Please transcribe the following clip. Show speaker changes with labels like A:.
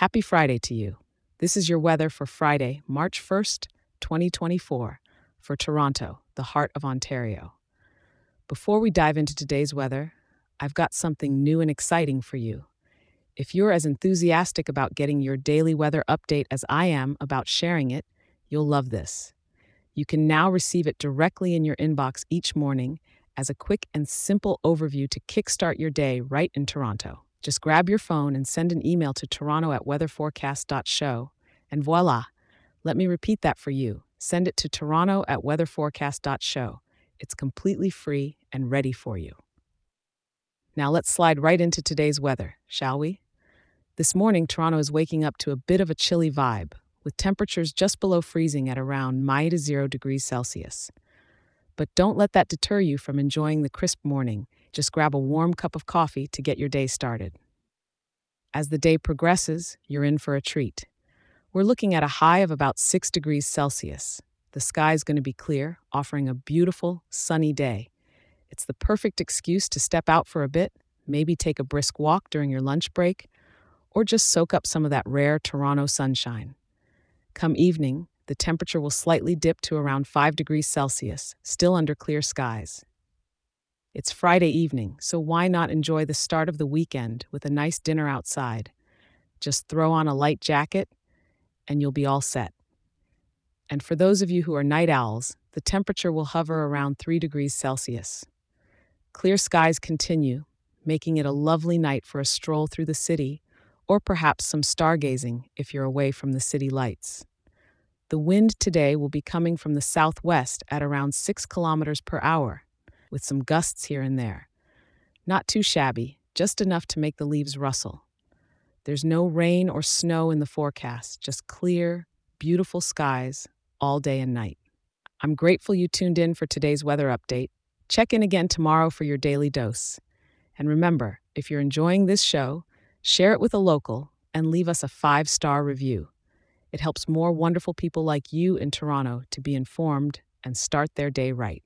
A: Happy Friday to you. This is your weather for Friday, March 1st, 2024, for Toronto, the heart of Ontario. Before we dive into today's weather, I've got something new and exciting for you. If you're as enthusiastic about getting your daily weather update as I am about sharing it, you'll love this. You can now receive it directly in your inbox each morning as a quick and simple overview to kickstart your day right in Toronto. Just grab your phone and send an email to toronto at weatherforecast.show, and voila! Let me repeat that for you. Send it to toronto at weatherforecast.show. It's completely free and ready for you. Now let's slide right into today's weather, shall we? This morning, Toronto is waking up to a bit of a chilly vibe, with temperatures just below freezing at around minus zero degrees Celsius. But don't let that deter you from enjoying the crisp morning. Just grab a warm cup of coffee to get your day started. As the day progresses, you're in for a treat. We're looking at a high of about 6 degrees Celsius. The sky is going to be clear, offering a beautiful, sunny day. It's the perfect excuse to step out for a bit, maybe take a brisk walk during your lunch break, or just soak up some of that rare Toronto sunshine. Come evening, the temperature will slightly dip to around 5 degrees Celsius, still under clear skies. It's Friday evening, so why not enjoy the start of the weekend with a nice dinner outside? Just throw on a light jacket, and you'll be all set. And for those of you who are night owls, the temperature will hover around 3 degrees Celsius. Clear skies continue, making it a lovely night for a stroll through the city, or perhaps some stargazing if you're away from the city lights. The wind today will be coming from the southwest at around 6 kilometers per hour, with some gusts here and there. Not too shabby, just enough to make the leaves rustle. There's no rain or snow in the forecast, just clear, beautiful skies all day and night. I'm grateful you tuned in for today's weather update. Check in again tomorrow for your daily dose. And remember, if you're enjoying this show, share it with a local and leave us a five star review. It helps more wonderful people like you in Toronto to be informed and start their day right.